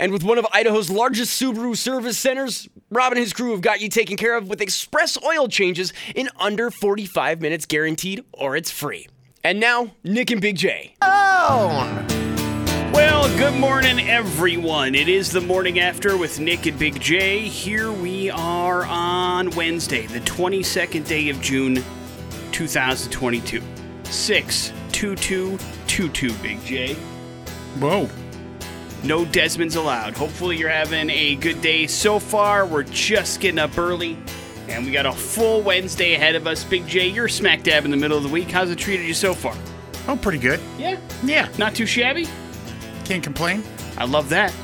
And with one of Idaho's largest Subaru service centers, Rob and his crew have got you taken care of with express oil changes in under 45 minutes guaranteed, or it's free. And now, Nick and Big J. Oh! Well, good morning, everyone. It is the morning after with Nick and Big J. Here we are on Wednesday, the 22nd day of June, 2022. 62222, Big J. Whoa. No Desmonds allowed. Hopefully, you're having a good day so far. We're just getting up early, and we got a full Wednesday ahead of us. Big J, you're smack dab in the middle of the week. How's it treated you so far? Oh, pretty good. Yeah. Yeah, Not too shabby? can't complain. I love that.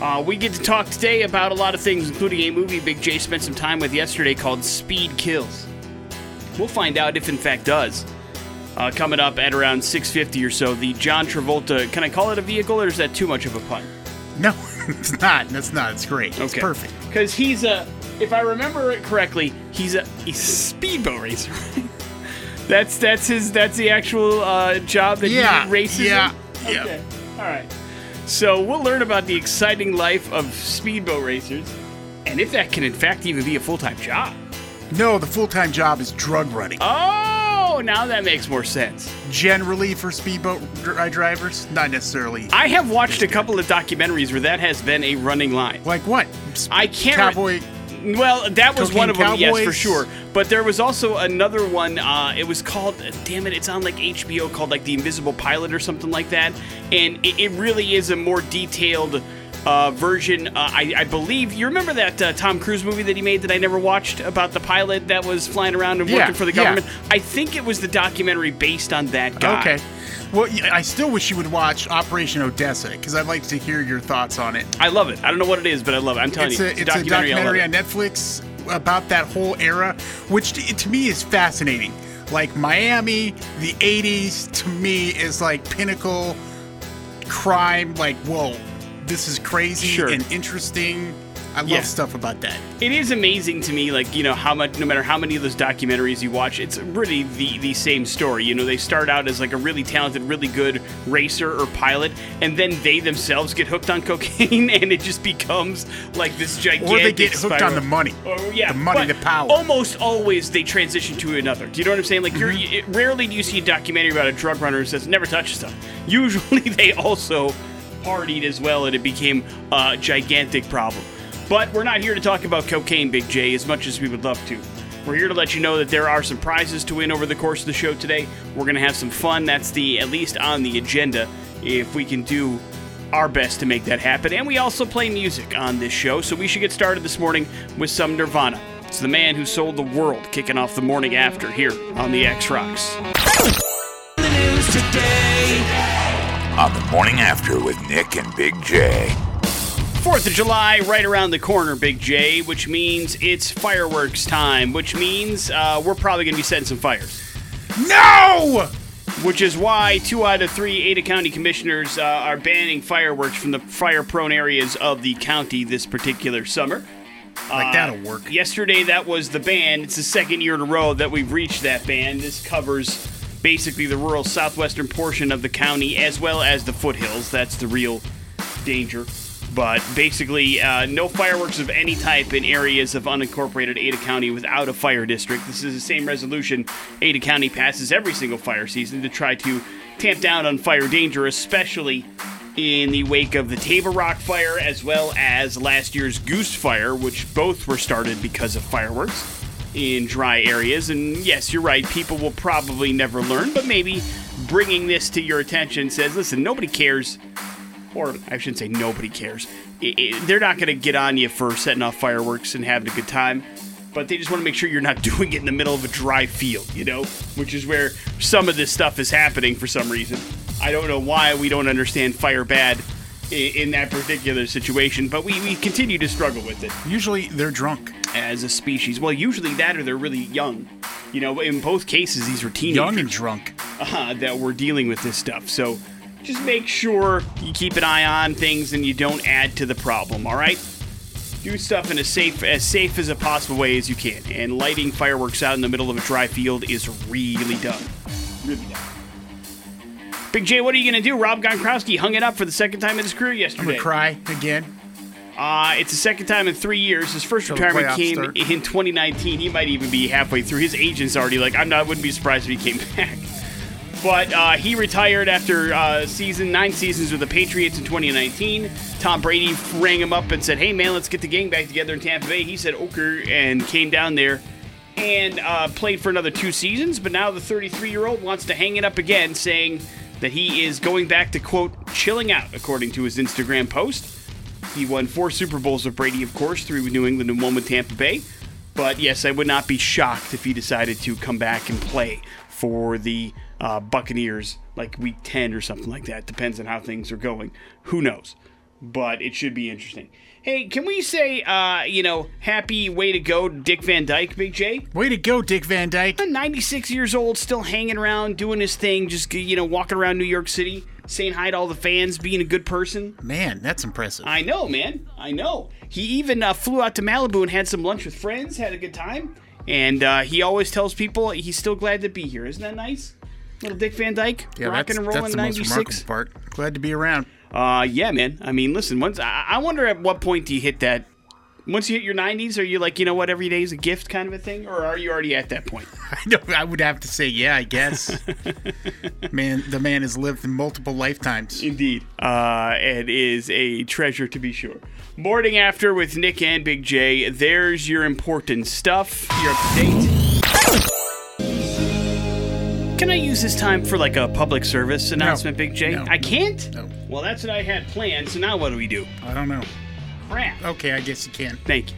Uh, we get to talk today about a lot of things, including a movie Big J spent some time with yesterday called Speed Kills. We'll find out if in fact does. Uh, coming up at around 6:50 or so, the John Travolta. Can I call it a vehicle, or is that too much of a pun? No, it's not. That's not. It's great. It's Okay. perfect. Because he's a, if I remember it correctly, he's a, he's a speedboat racer. that's that's his that's the actual uh, job that Yeah, he races. yeah, in? yeah. Okay. All right. So we'll learn about the exciting life of speedboat racers, and if that can in fact even be a full time job. No, the full time job is drug running. Oh, now that makes more sense. Generally, for speedboat dri- drivers, not necessarily. I have watched a couple of documentaries where that has been a running line. Like what? I can't Cowboy. Well, that was one of them, yes, for sure. But there was also another one. Uh, it was called, damn it, it's on like HBO called like The Invisible Pilot or something like that. And it, it really is a more detailed uh, version. Uh, I, I believe you remember that uh, Tom Cruise movie that he made that I never watched about the pilot that was flying around and Yeah, working for the yeah. government. I think it was the documentary based on that guy. Okay. Well, I still wish you would watch Operation Odessa because I'd like to hear your thoughts on it. I love it. I don't know what it is, but I love it. I'm telling It's you, a, it's a I love documentary it. on Netflix about that whole era, which t- to me is fascinating. Like Miami, the 80s, to me is like pinnacle crime. Like, whoa, this is crazy Sure. and interesting. I love Yeah. stuff about that. It is amazing to me, like you know how much, no matter how many of those documentaries you watch, it's really the the same story. You know, they start out as like a really talented, really good racer or pilot, and then they themselves get hooked on cocaine, and it just becomes like this gigantic. Or they get hooked on the money. Oh yeah, The money, the power. Almost always they transition to another. Do you know what I'm saying? Like Mm-hmm. it, rarely do you see a documentary about a drug runner who says never touch stuff. Usually they also partied as well, and it became a gigantic problem. But we're not here to talk about cocaine, Big J, as much as we would love to. We're here to let you know that there are some prizes to win over the course of the show today. We're going to have some fun. That's the at least on the agenda. If we can do our best to make that happen. And we also play music on this show, so we should get started this morning with some Nirvana. It's the man who sold the world kicking off the morning after here on the X Rocks. On the morning after with Nick and Big J. Fourth of July, right around the corner, Big J, which means it's fireworks time, which means uh, we're probably going to be setting some fires. No! Which is why two out of three Ada County commissioners uh, are banning fireworks from the fire prone areas of the county this particular summer. Like, that'll work. Yesterday, that was the ban. It's the second year in a row that we've reached that ban. This covers basically the rural southwestern portion of the county as well as the foothills. That's the real danger. But basically, uh, no fireworks of any type in areas of unincorporated Ada County without a fire district. This is the same resolution Ada County passes every single fire season to try to tamp down on fire danger, especially in the wake of the Table Rock fire as well as last year's Goose fire, which both were started because of fireworks in dry areas. And yes, you're right, people will probably never learn, but maybe bringing this to your attention says, listen, nobody cares, or I shouldn't say nobody cares. I- I- they're not going to get on you for setting off fireworks and having a good time. But they just want to make sure you're not doing it in the middle of a dry field, you know? Which is where some of this stuff is happening for some reason. I don't know why we don't understand fire bad in, that particular situation. But we, we continue to struggle with it Usually they're drunk. as a species. Well, usually that or they're really young. You know, in both cases, these are teenagers Young and drunk. uh, that we're dealing with this stuff. So just make sure you keep an eye on things and you don't add to the problem. All right. Do stuff in a safe, as safe as a possible way as you can. And lighting fireworks out in the middle of a dry field is really dumb. Really dumb. Big J, what are you gonna do? Rob Gronkowski hung it up for the second time in his career I'm yesterday. gonna cry again. Uh, it's the second time in three years. His first retirement came start. in 2019. He might even be halfway through. His agent's already like, I'm not. Wouldn't be surprised if he came back. But uh, he retired after uh, season nine seasons with the Patriots in 2019. Tom Brady rang him up and said, "Hey man, let's get the gang back together in Tampa Bay." He said, "Okay," and came down there and uh, played for another two seasons. But now the 33 year old wants to hang it up again, saying that he is going back to quote chilling out, according to his Instagram post. He won four Super Bowls with Brady, of course, three with New England and one with Tampa Bay. But yes, I would not be shocked if he decided to come back and play for the uh, Buccaneers like week 10 or something like that. Depends on how things are going. Who knows? But it should be interesting. Hey, can we say, uh, you know, happy way to go, Dick Van Dyke, Big J? Way to go, Dick Van Dyke. 96 years old, still hanging around, doing his thing, just, you know, walking around New York City, saying hi to all the fans, being a good person. Man, that's impressive. I know, man. I know. He even uh, flew out to Malibu and had some lunch with friends, had a good time. And uh, he always tells people he's still glad to be here. Isn't that nice? Little Dick Van Dyke, yeah, rocking and rolling that's the most remarkable part. Glad to be around. Uh, yeah, man. I mean, listen. Once I, I wonder at what point do you hit that? Once you hit your 90s, are you like, you know what, every day is a gift kind of a thing, or are you already at that point? I know. I would have to say, yeah, I guess. man, the man has lived in multiple lifetimes. Indeed. Uh, it is a treasure to be sure. Morning after with Nick and Big J. There's your important stuff. You're up to date. Can I use this time for like a public service announcement, Big J? No. I can't? No. Well, that's what I had planned, so now what do we do? I don't know. Crap. Okay, I guess you can. Thank you.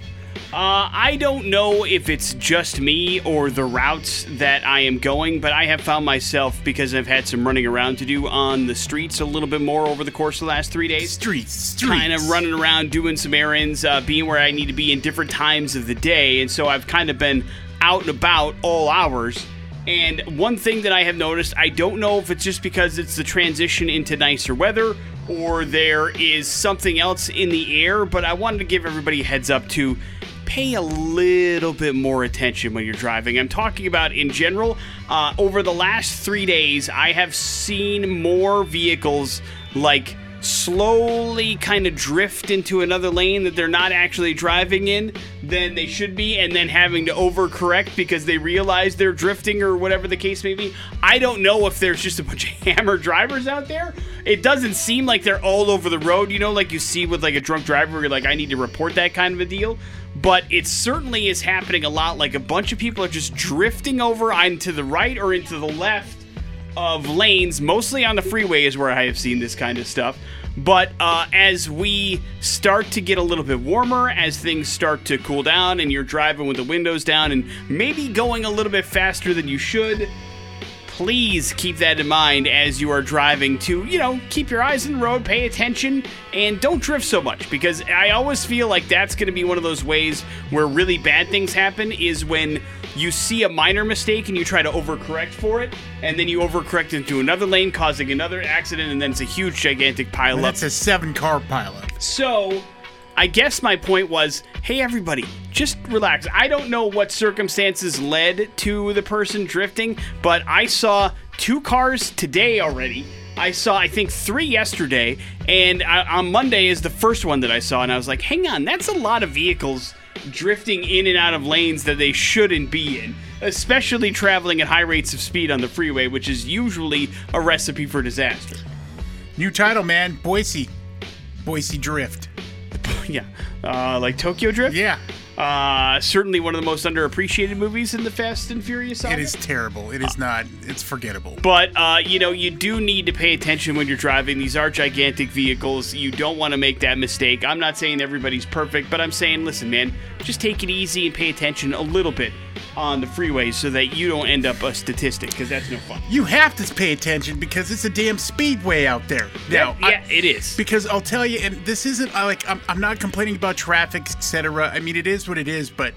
Uh, I don't know if it's just me or the routes that I am going, but I have found myself, because I've had some running around to do on the streets a little bit more over the course of the last three days. Streets, streets. Kind of running around doing some errands, uh, being where I need to be in different times of the day, and so I've kind of been out and about all hours. And one thing that I have noticed, I don't know if it's just because it's the transition into nicer weather or there is something else in the air, but I wanted to give everybody heads up to pay a little bit more attention when you're driving. I'm talking about in general. Uh, over the last three days, I have seen more vehicles like slowly kind of drift into another lane that they're not actually driving in than they should be, and then having to overcorrect because they realize they're drifting or whatever the case may be. I don't know if there's just a bunch of hammer drivers out there. It doesn't seem like they're all over the road, you know, like you see with like a drunk driver where you're like, I need to report that kind of a deal. But it certainly is happening a lot. Like a bunch of people are just drifting over into the right or into the left of lanes, mostly on the freeway, is where I have seen this kind of stuff. But uh, as we start to get a little bit warmer, as things start to cool down, and you're driving with the windows down and maybe going a little bit faster than you should, please keep that in mind as you are driving to, you know, keep your eyes on the road, pay attention, and don't drift so much because I always feel like that's going to be one of those ways where really bad things happen is when you see a minor mistake and you try to overcorrect for it, and then you overcorrect into another lane, causing another accident, and then it's a huge, gigantic pile up. That's a seven car pileup. So, I guess my point was hey, everybody, just relax. I don't know what circumstances led to the person drifting, but I saw two cars today already. I saw, I think, three yesterday, and I, on Monday is the first one that I saw, and I was like, hang on, that's a lot of vehicles drifting in and out of lanes that they shouldn't be in, especially traveling at high rates of speed on the freeway, which is usually a recipe for disaster. New title, man. Boise. Boise Drift. yeah, uh, like Tokyo Drift. Yeah. Uh, certainly one of the most underappreciated movies in the Fast and Furious saga. It is terrible. It is not. It's forgettable. But, uh, you know, you do need to pay attention when you're driving. These are gigantic vehicles. You don't want to make that mistake. I'm not saying everybody's perfect, but I'm saying, listen, man, just take it easy and pay attention a little bit on the freeway so that you don't end up a statistic because that's no fun. You have to pay attention because it's a damn speedway out there. Now, yeah, I- it is. because I'll tell you, and this isn't like I'm, I'm not complaining about traffic, etc. I mean, it is what it is, but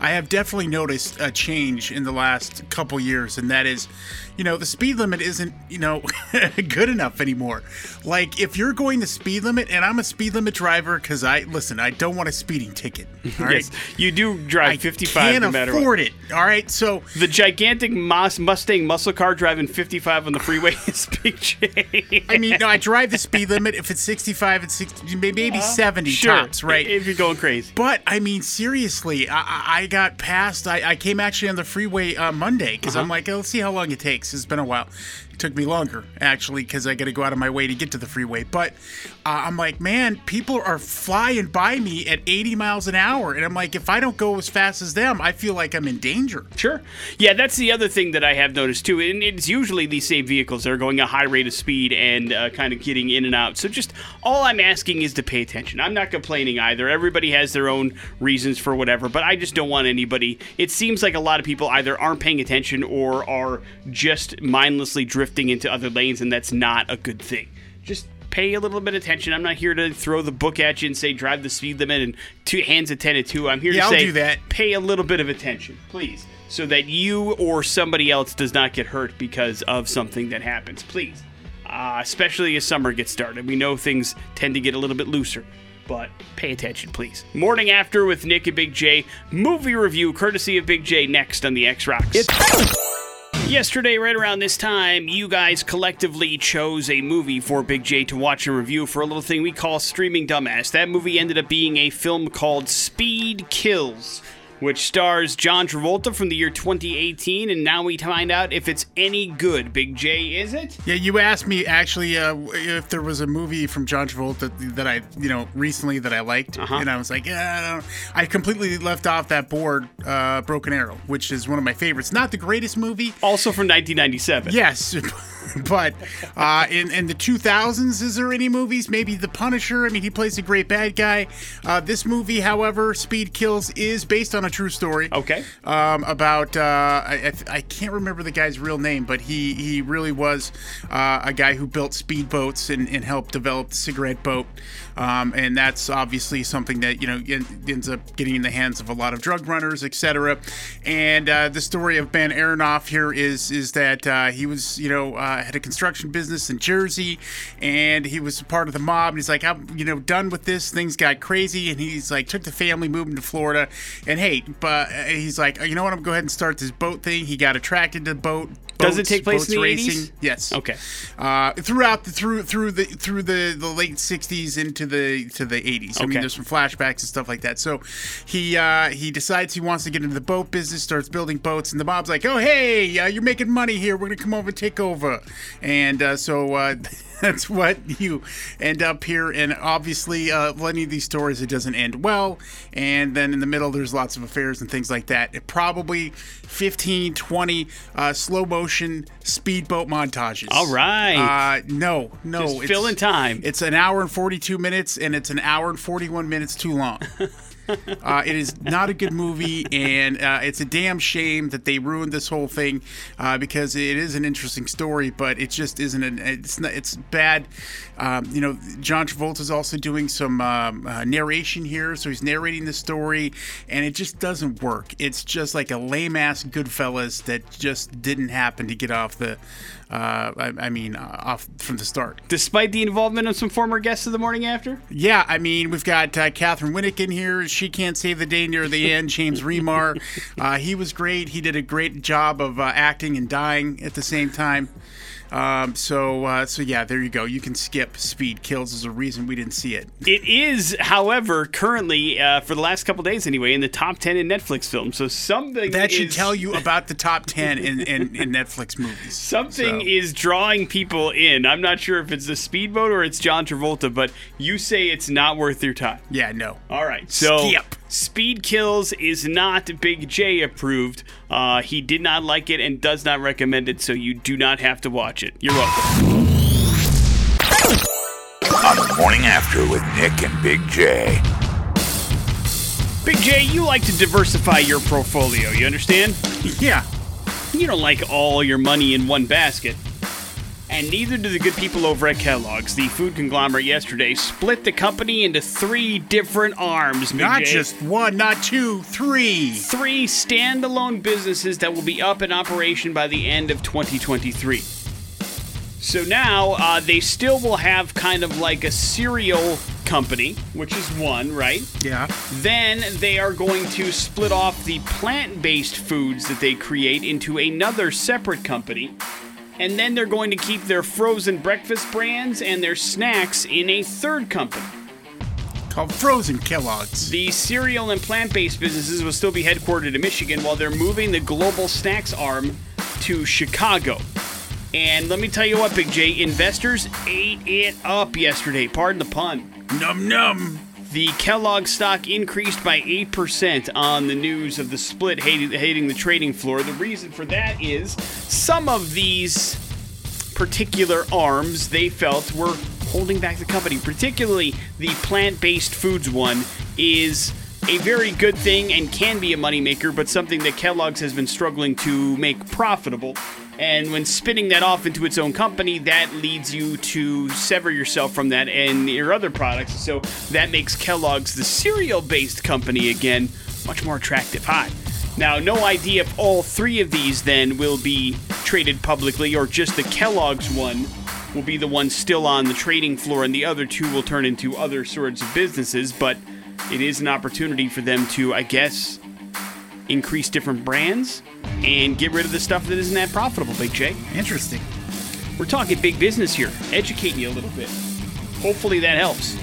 I have definitely noticed a change in the last couple years, and that is, you know, the speed limit isn't, you know, good enough anymore. Like, if you're going the speed limit, and I'm a speed limit driver, because I listen, I don't want a speeding ticket. All right, Yes, you do drive I 55 can't no matter what. Afford it. All right, so The gigantic Mas- Mustang muscle car driving 55 on the freeway is Big J. I mean, no, I drive the speed limit. If it's 65, and 60, maybe 70 sure, tops, right? If you're going crazy. But I mean, seriously, I, I- I got past. I, I came actually on the freeway uh, Monday because Uh-huh. I'm like, oh, let's see how long it takes. It's been a while. It took me longer actually because I got to go out of my way to get to the freeway. But uh, I'm like, man, people are flying by me at 80 miles an hour, and I'm like, if I don't go as fast as them, I feel like I'm in danger. Sure. Yeah, that's the other thing that I have noticed too. And it's usually these same vehicles that are going a high rate of speed and uh, kind of getting in and out. So just all I'm asking is to pay attention. I'm not complaining either. Everybody has their own reasons for whatever, but I just don't want anybody. It seems like a lot of people either aren't paying attention or are just mindlessly drifting into other lanes, and that's not a good thing. Just pay a little bit of attention. I'm not here to throw the book at you and say drive the speed limit and two hands at 10 at 2. I'm here Yeah, to I'll say do that. pay a little bit of attention, please, so that you or somebody else does not get hurt because of something that happens. Please. Uh, especially as summer gets started. We know things tend to get a little bit looser, but pay attention, please. Morning After with Nick and Big J. Movie review courtesy of Big J next on the X Rocks. Yesterday, right around this time, you guys collectively chose a movie for Big J to watch and review for a little thing we call Streaming Dumbass. That movie ended up being a film called Speed Kills, which stars John Travolta from the year 2018, and now we find out if it's any good. Big J, is it? Yeah, you asked me actually uh, if there was a movie from John Travolta that I, you know, recently that I liked, Uh-huh. and I was like, yeah, I, I completely left off that board, uh, Broken Arrow, which is one of my favorites. Not the greatest movie, Also from 1997. yes, but uh, in in the 2000s, is there any movies? Maybe The Punisher. I mean, he plays a great bad guy. Uh, this movie, however, Speed Kills, is based on a true story. Okay. um, about uh, I, I, can't remember the guy's real name, but he he really was uh, a guy who built speedboats and, and helped develop the cigarette boat, um, and that's obviously something that you know ends up getting in the hands of a lot of drug runners, etc. And uh, the story of Ben Aronoff here is is that uh, he was you know uh, had a construction business in Jersey, and he was part of the mob. And he's like, I'm you know done with this. Things got crazy, and he's like took the family, moved him to Florida, and hey, but uh, he's like, you know what? I'm gonna go ahead and start this boat thing. He got attracted to the boat. Does it take place in the racing. 80s? Yes. Okay. Uh, throughout the through through the through the, the late '60s into the to the '80s. Okay. I mean, there's some flashbacks and stuff like that. So he uh, he decides he wants to get into the boat business, starts building boats, and the mob's like, "Oh, hey, uh, you're making money here. We're gonna come over and take over." And uh, so uh, that's what you end up here. And obviously, uh, many of these stories it doesn't end well. And then in the middle, there's lots of affairs and things like that. It probably 15, 20 uh, slow motion speedboat montages. All right. Uh, no, no. Just it's- fill in time. It's an hour and 42 minutes, and it's an hour and 41 minutes too long. Uh, it is not a good movie, and uh, it's a damn shame that they ruined this whole thing uh, because it is an interesting story, but it just isn't. An, it's not, it's bad. Um, you know, John Travolta is also doing some um, uh, narration here, so he's narrating the story, and it just doesn't work. It's just like a lame ass Goodfellas that just didn't happen to get off the. Uh, I, I mean, uh, off from the start. Despite the involvement of some former guests of the morning after? Yeah, I mean, we've got uh, Katheryn Winnick in here. She can't save the day near the end. James Remar, uh, he was great. He did a great job of uh, acting and dying at the same time. Um, so, uh, so yeah, there you go. You can skip Speed Kills as a reason we didn't see it. It is, however, currently, uh, for the last couple days anyway, in the top 10 in Netflix films. So something That should tell you about the top ten in, in, in Netflix movies. Something So- is drawing people in. I'm not sure if it's the speedboat or it's John Travolta, but you say it's not worth your time. Yeah, no. All right, so Skip. Speed Kills is not Big J approved. Uh, he did not like it and does not recommend it, so you do not have to watch it. You're welcome. On the morning after with Nick and Big J. Big J, you like to diversify your portfolio, you understand? Yeah. You don't like all your money in one basket. And neither do the good people over at Kellogg's. The food conglomerate yesterday split the company into three different arms. Big Not J. just one, not two, three. three standalone businesses that will be up in operation by the end of 2023. So now uh, they still will have kind of like a cereal company, which is one, right? Yeah. Then they are going to split off the plant based foods that they create into another separate company. And then they're going to keep their frozen breakfast brands and their snacks in a third company. Called Frozen Kellogg's. The cereal and plant based businesses will still be headquartered in Michigan while they're moving the global snacks arm to Chicago. And let me tell you what, Big J, investors ate it up yesterday. Pardon the pun. Num num. The Kellogg stock increased by 8% on the news of the split hating, hating the trading floor. The reason for that is some of these particular arms they felt were holding back the company, particularly the plant based foods one is a very good thing and can be a moneymaker, but something that Kellogg's has been struggling to make profitable. And when spinning that off into its own company, that leads you to sever yourself from that and your other products. So that makes Kellogg's the cereal based company again much more attractive. Hi. Now, no idea if all three of these then will be traded publicly or just the Kellogg's one will be the one still on the trading floor and the other two will turn into other sorts of businesses, but it is an opportunity for them to, I guess, increase different brands and get rid of the stuff that isn't that profitable, Big J. Interesting. We're talking big business here, educating you a little bit. Hopefully that helps.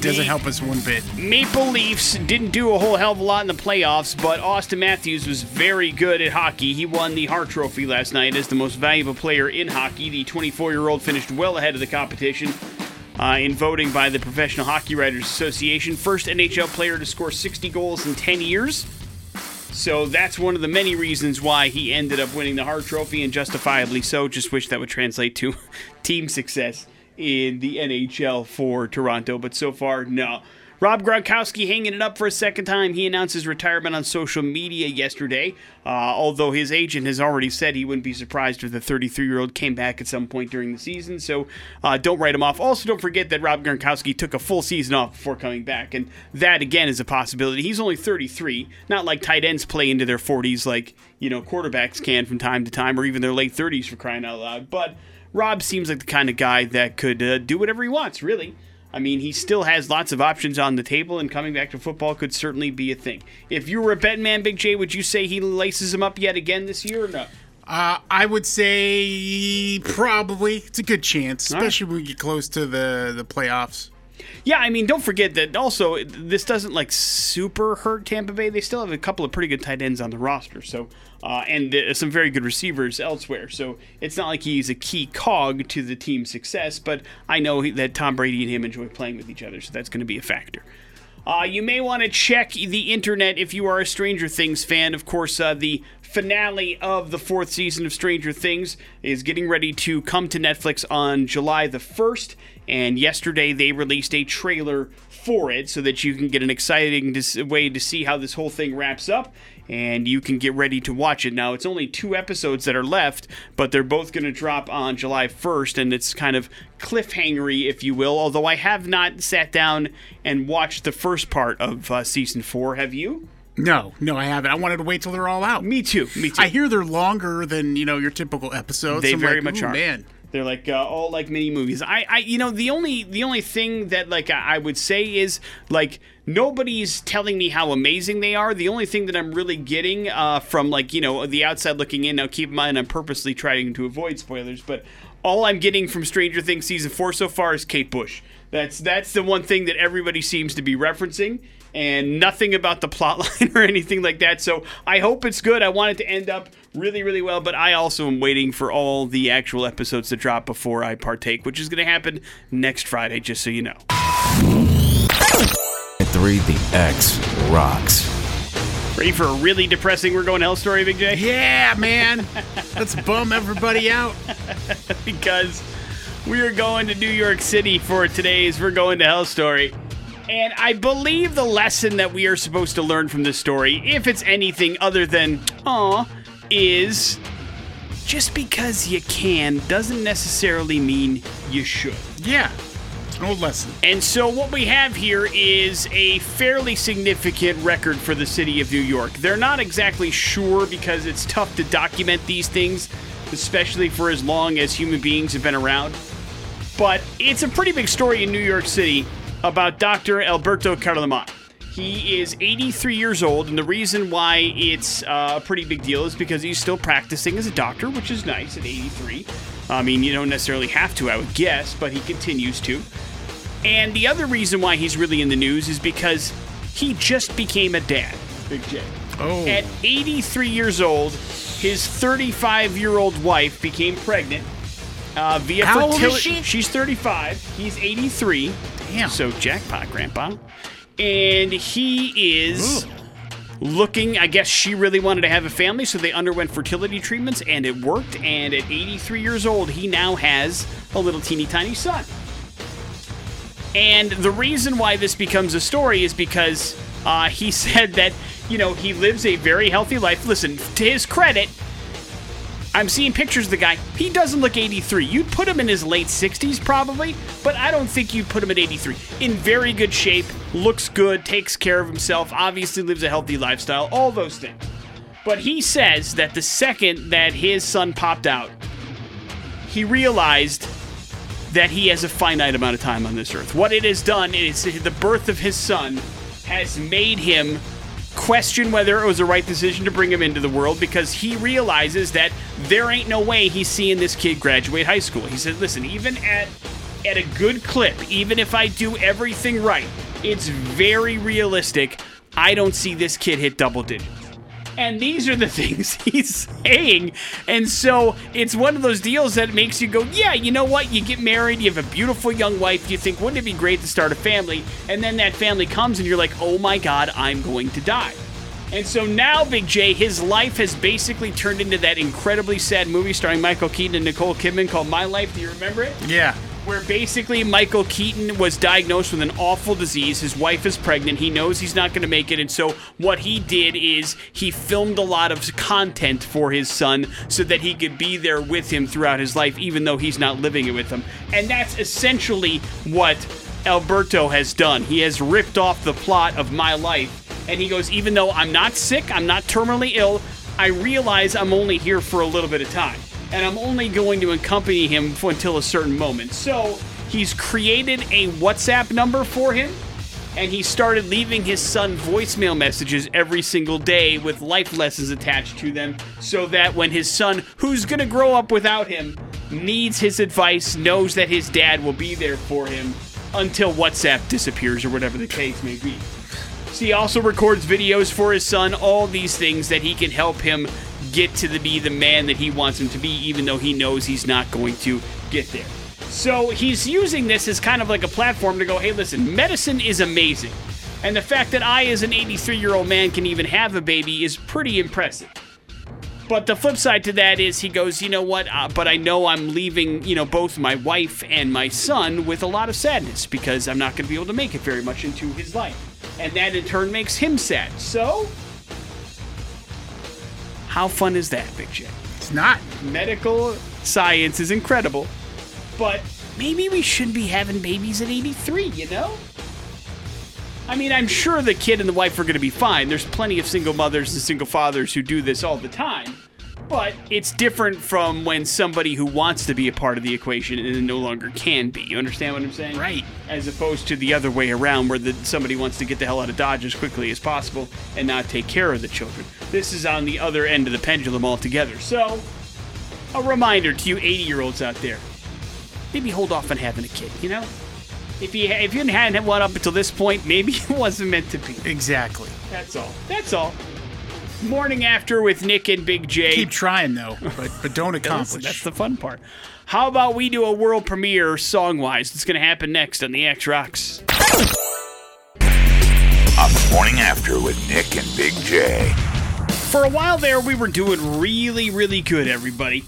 Doesn't help us one bit. Maple Leafs didn't do a whole hell of a lot in the playoffs, but Auston Matthews was very good at hockey. He won the Hart Trophy last night as the most valuable player in hockey. The 24 year old finished well ahead of the competition uh, in voting by the Professional Hockey Writers Association. First NHL player to score 60 goals in 10 years. So that's one of the many reasons why he ended up winning the Hart Trophy, and justifiably so. Just wish that would translate to team success in the NHL for Toronto, but so far, no. Rob Gronkowski hanging it up for a second time. He announced his retirement on social media yesterday, uh, although his agent has already said he wouldn't be surprised if the 33 year old came back at some point during the season. So uh, don't write him off. Also, don't forget that Rob Gronkowski took a full season off before coming back, and that again is a possibility. He's only 33, not like tight ends play into their 40s like you know quarterbacks can from time to time, or even their late 30s for crying out loud. But Rob seems like the kind of guy that could uh, do whatever he wants, really. I mean, he still has lots of options on the table, and coming back to football could certainly be a thing. If you were a betting man, Big J, would you say he laces him up yet again this year or no? Uh, I would say probably. It's a good chance, especially when we get close to the, the playoffs. Yeah, I mean, don't forget that also this doesn't like super hurt Tampa Bay. They still have a couple of pretty good tight ends on the roster, so uh, and uh, some very good receivers elsewhere. So it's not like he's a key cog to the team's success. But I know that Tom Brady and him enjoy playing with each other, so that's going to be a factor. Uh, you may want to check the internet if you are a Stranger Things fan. Of course, uh, the finale of the fourth season of Stranger Things is getting ready to come to Netflix on July the 1st. And yesterday they released a trailer for it so that you can get an exciting way to see how this whole thing wraps up and you can get ready to watch it. Now, it's only two episodes that are left, but they're both going to drop on July 1st, and it's kind of cliffhangery, if you will. Although I have not sat down and watched the first part of uh, season four. Have you? No, no, I haven't. I wanted to wait till they're all out. Me too. Me too. I hear they're longer than you know your typical episodes. They I'm very like, much "Ooh, are. Man, They're like uh, all like mini movies. I, I, you know, the only the only thing that like I I would say is like nobody's telling me how amazing they are. The only thing that I'm really getting uh, from like you know the outside looking in. Now, keep in mind, I'm purposely trying to avoid spoilers, but all I'm getting from Stranger Things season four so far is Kate Bush. That's that's the one thing that everybody seems to be referencing, and nothing about the plotline or anything like that. So I hope it's good. I want it to end up really, really well, but I also am waiting for all the actual episodes to drop before I partake, which is going to happen next Friday, just so you know. 3, the X rocks. Ready for a really depressing We're Going to Hell story, Big J? yeah, man. Let's bum everybody out. because we are going to New York City for today's We're Going to Hell story. And I believe the lesson that we are supposed to learn from this story, if it's anything other than aw, is just because you can doesn't necessarily mean you should. Yeah. It's an old lesson. And so, what we have here is a fairly significant record for the city of New York. They're not exactly sure because it's tough to document these things, especially for as long as human beings have been around. But it's a pretty big story in New York City about Dr. Alberto Carlemont. He is 83 years old, and the reason why it's uh, a pretty big deal is because he's still practicing as a doctor, which is nice at 83. I mean, you don't necessarily have to, I would guess, but he continues to. And the other reason why he's really in the news is because he just became a dad, Big J. Oh. At 83 years old, his 35 year old wife became pregnant uh, via How old is she? She's 35. He's 83. Damn. So jackpot, Grandpa. And he is looking. I guess she really wanted to have a family, so they underwent fertility treatments, and it worked. And at 83 years old, he now has a little teeny tiny son. And the reason why this becomes a story is because uh, he said that, you know, he lives a very healthy life. Listen, to his credit, I'm seeing pictures of the guy. He doesn't look 83. You'd put him in his late 60s probably, but I don't think you'd put him at 83. In very good shape, looks good, takes care of himself, obviously lives a healthy lifestyle, all those things. But he says that the second that his son popped out, he realized that he has a finite amount of time on this earth. What it has done is the birth of his son has made him question whether it was the right decision to bring him into the world because he realizes that there ain't no way he's seeing this kid graduate high school. He said, "Listen, even at at a good clip, even if I do everything right, it's very realistic. I don't see this kid hit double digits." And these are the things he's saying. And so it's one of those deals that makes you go, yeah, you know what? You get married, you have a beautiful young wife, you think, wouldn't it be great to start a family? And then that family comes and you're like, oh my God, I'm going to die. And so now, Big J, his life has basically turned into that incredibly sad movie starring Michael Keaton and Nicole Kidman called My Life. Do you remember it? Yeah. Where basically Michael Keaton was diagnosed with an awful disease. His wife is pregnant. He knows he's not going to make it. And so, what he did is he filmed a lot of content for his son so that he could be there with him throughout his life, even though he's not living it with him. And that's essentially what Alberto has done. He has ripped off the plot of my life. And he goes, even though I'm not sick, I'm not terminally ill, I realize I'm only here for a little bit of time and I'm only going to accompany him for, until a certain moment. So he's created a WhatsApp number for him, and he started leaving his son voicemail messages every single day with life lessons attached to them, so that when his son, who's going to grow up without him, needs his advice, knows that his dad will be there for him until WhatsApp disappears or whatever the case may be. So he also records videos for his son, all these things that he can help him get to the, be the man that he wants him to be, even though he knows he's not going to get there. So he's using this as kind of like a platform to go, hey, listen, medicine is amazing. And the fact that I, as an 83 year old man, can even have a baby is pretty impressive. But the flip side to that is he goes, you know what? Uh, but I know I'm leaving, you know, both my wife and my son with a lot of sadness because I'm not going to be able to make it very much into his life. And that in turn makes him sad. So, how fun is that, Big J? It's not. Medical science is incredible, but maybe we shouldn't be having babies at 83, you know? I mean, I'm sure the kid and the wife are going to be fine. There's plenty of single mothers and single fathers who do this all the time. But it's different from when somebody who wants to be a part of the equation and no longer can be. You understand what I'm saying? Right. As opposed to the other way around where the, somebody wants to get the hell out of Dodge as quickly as possible and not take care of the children. This is on the other end of the pendulum altogether. So, a reminder to you 80 year olds out there maybe hold off on having a kid, you know? If you, if you hadn't had one up until this point, maybe it wasn't meant to be. Exactly. That's all. That's all. Morning after with Nick and Big J. Keep trying though, but but don't Listen, accomplish. that's the fun part. How about we do a world premiere song wise? It's going to happen next on the X Rocks. On the morning after with Nick and Big J. For a while there, we were doing really, really good, everybody.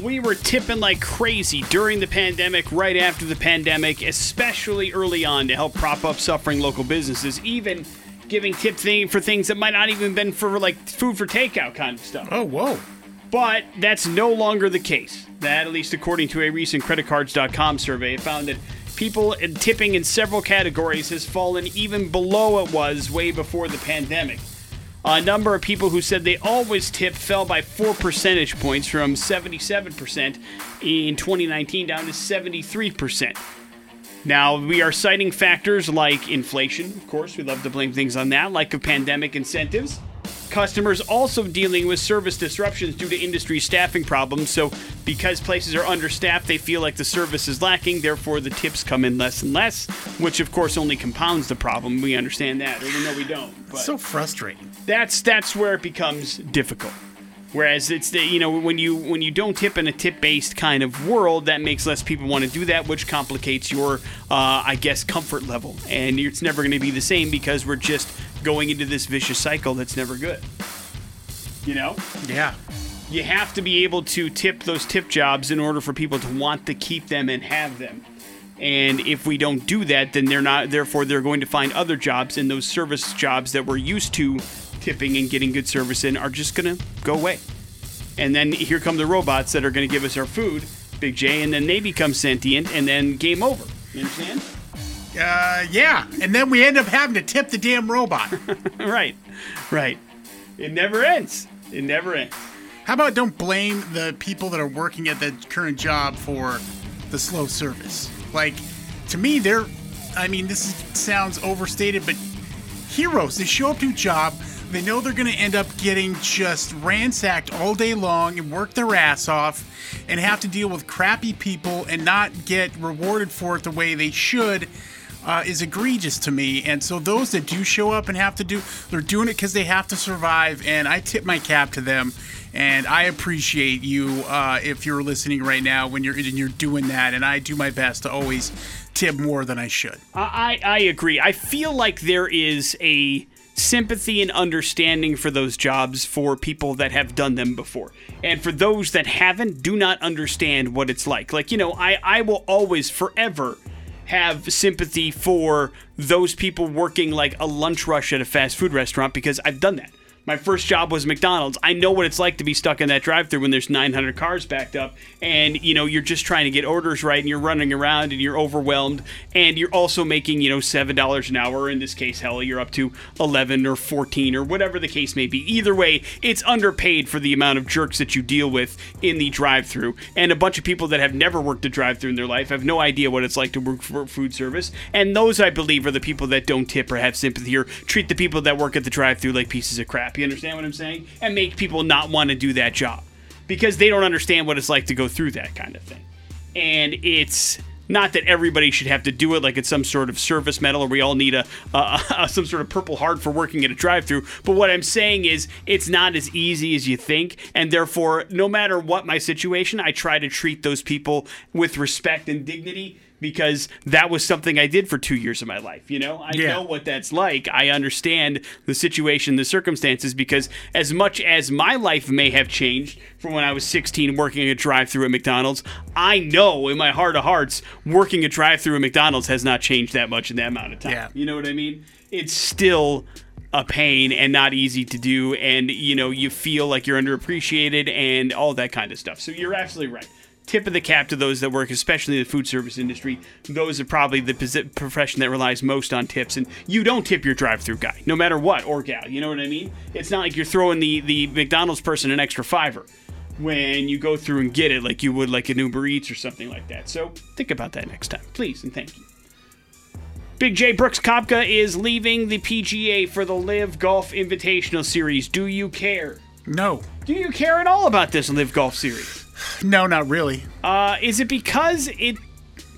We were tipping like crazy during the pandemic, right after the pandemic, especially early on to help prop up suffering local businesses, even giving tip thing for things that might not even been for like food for takeout kind of stuff. Oh, whoa. But that's no longer the case. That, at least according to a recent creditcards.com survey, found that people tipping in several categories has fallen even below it was way before the pandemic. A number of people who said they always tip fell by four percentage points from 77% in 2019 down to 73%. Now, we are citing factors like inflation, of course, we love to blame things on that, like of pandemic incentives. Customers also dealing with service disruptions due to industry staffing problems. So, because places are understaffed, they feel like the service is lacking. Therefore, the tips come in less and less, which of course only compounds the problem. We understand that, or we know we don't. But So frustrating. that's that's where it becomes difficult. Whereas it's the you know when you when you don't tip in a tip based kind of world, that makes less people want to do that, which complicates your uh, I guess comfort level, and it's never going to be the same because we're just going into this vicious cycle that's never good. You know, Yeah. you have to be able to tip those tip jobs in order for people to want to keep them and have them. And if we don't do that, then they're not. Therefore, they're going to find other jobs, and those service jobs that we're used to tipping and getting good service in are just going to go away. And then here come the robots that are going to give us our food, Big J, and then they become sentient, and then game over. You understand? Uh, yeah. And then we end up having to tip the damn robot. right, right. It never ends. It never ends. How about don't blame the people that are working at the current job for the slow service? Like, to me, they're, I mean, this is, sounds overstated, but heroes. They show up to a job, they know they're going to end up getting just ransacked all day long and work their ass off and have to deal with crappy people and not get rewarded for it the way they should. Uh, is egregious to me, and so those that do show up and have to do, they're doing it because they have to survive, and I tip my cap to them, and I appreciate you uh, if you're listening right now when you're you're doing that, and I do my best to always tip more than I should. I I agree. I feel like there is a sympathy and understanding for those jobs for people that have done them before. And for those that haven't, do not understand what it's like. Like, you know, I, I will always, forever, have sympathy for those people working like a lunch rush at a fast food restaurant because I've done that. My first job was McDonald's. I know what it's like to be stuck in that drive-through when there's 900 cars backed up and you know you're just trying to get orders right and you're running around and you're overwhelmed and you're also making, you know, $7 an hour in this case hell you're up to 11 or 14 or whatever the case may be. Either way, it's underpaid for the amount of jerks that you deal with in the drive-through and a bunch of people that have never worked a drive-through in their life have no idea what it's like to work for food service and those I believe are the people that don't tip or have sympathy or treat the people that work at the drive-through like pieces of crap. You understand what I'm saying? And make people not want to do that job because they don't understand what it's like to go through that kind of thing. And it's not that everybody should have to do it like it's some sort of service medal or we all need a, a, some sort of purple heart for working at a drive-through. But what I'm saying is it's not as easy as you think, and therefore, no matter what my situation, I try to treat those people with respect and dignity because that was something I did for two years of my life. You know, I Yeah. know what that's like. I understand the situation, the circumstances, because as much as my life may have changed from when I was 16 working a drive through at McDonald's, I know in my heart of hearts, working a drive through at McDonald's has not changed that much in that amount of time. Yeah. You know what I mean? It's still a pain and not easy to do and you know you feel like you're underappreciated and all that kind of stuff so you're absolutely right tip of the cap to those that work, especially in the food service industry. Those are probably the profession that relies most on tips. And you don't tip your drive-through guy, no matter what or gal. You know what I mean? It's not like you're throwing the the McDonald's person an extra fiver when you go through and get it, like you would like an Uber Eats or something like that. So think about that next time, please, and thank you. Big J Brooks Koepka is leaving the PGA for the Live Golf Invitational Series. Do you care? No, Do you care at all about this Live Golf Series? No, not really. Uh, is it because it?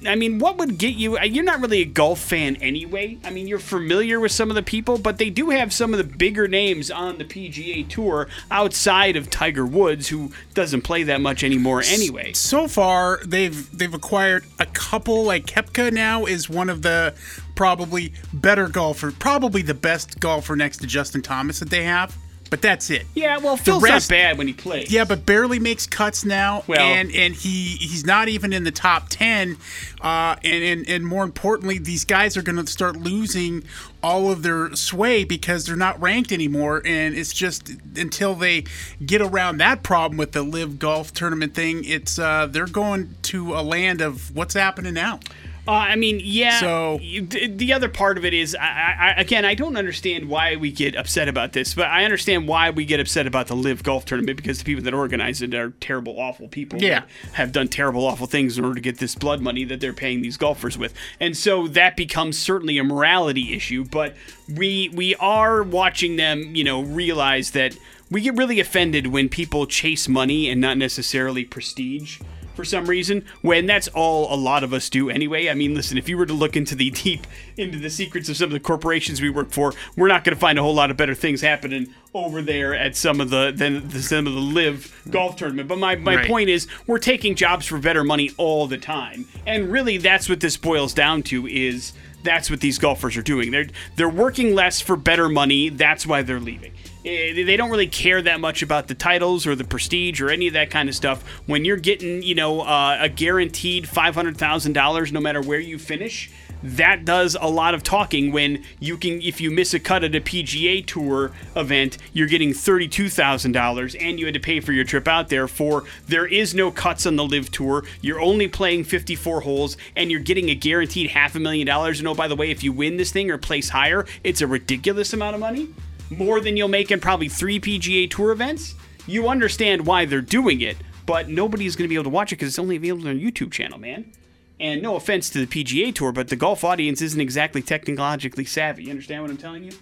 I mean, what would get you? You're not really a golf fan anyway. I mean, you're familiar with some of the people, but they do have some of the bigger names on the PGA Tour outside of Tiger Woods, who doesn't play that much anymore anyway. So far, they've they've acquired a couple. Like Koepka now is one of the probably better golfer, probably the best golfer next to Justin Thomas that they have. But that's it. Yeah, well, Phil's rest- not bad when he plays. Yeah, but barely makes cuts now, Well- and and he he's not even in the top ten. Uh, and, and and more importantly, these guys are going to start losing all of their sway because they're not ranked anymore, and it's just until they get around that problem with the live golf tournament thing, it's uh, they're going to a land of what's happening now. Uh, I mean, yeah. So- the other part of it is, I, I, again, I don't understand why we get upset about this, but I understand why we get upset about the Live Golf Tournament because the people that organize it are terrible, awful people. Yeah. have done terrible, awful things in order to get this blood money that they're paying these golfers with, and so that becomes certainly a morality issue. But we we are watching them, you know, realize that we get really offended when people chase money and not necessarily prestige for some reason when that's all a lot of us do anyway. I mean listen if you were to look into the deep into the secrets of some of the corporations we work for we're not going to find a whole lot of better things happening over there at some of the than the, some of the live golf tournament. But my, my Right. point is we're taking jobs for better money all the time. And really that's what this boils down to is that's what these golfers are doing. They're they're working less for better money. That's why they're leaving they don't really care that much about the titles or the prestige or any of that kind of stuff. When you're getting, you know, uh, a guaranteed five hundred thousand dollars, no matter where you finish, that does a lot of talking. When you can, if you miss a cut at a PGA Tour event, you're getting thirty-two thousand dollars, and you had to pay for your trip out there. For there is no cuts on the Live Tour. You're only playing fifty-four holes, and you're getting a guaranteed half a million dollars. And oh, by the way, if you win this thing or place higher, it's a ridiculous amount of money more than you'll make in probably three PGA Tour events, you understand why they're doing it, but nobody's going to be able to watch it because it's only available on YouTube channel, man. And no offense to the PGA Tour, but the golf audience isn't exactly technologically savvy. You understand what I'm telling you?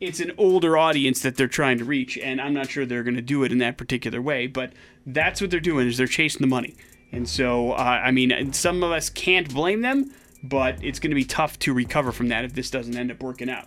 It's an older audience that they're trying to reach, and I'm not sure they're going to do it in that particular way, but that's what they're doing is they're chasing the money. And so, uh, I mean, some of us can't blame them, but it's going to be tough to recover from that if this doesn't end up working out.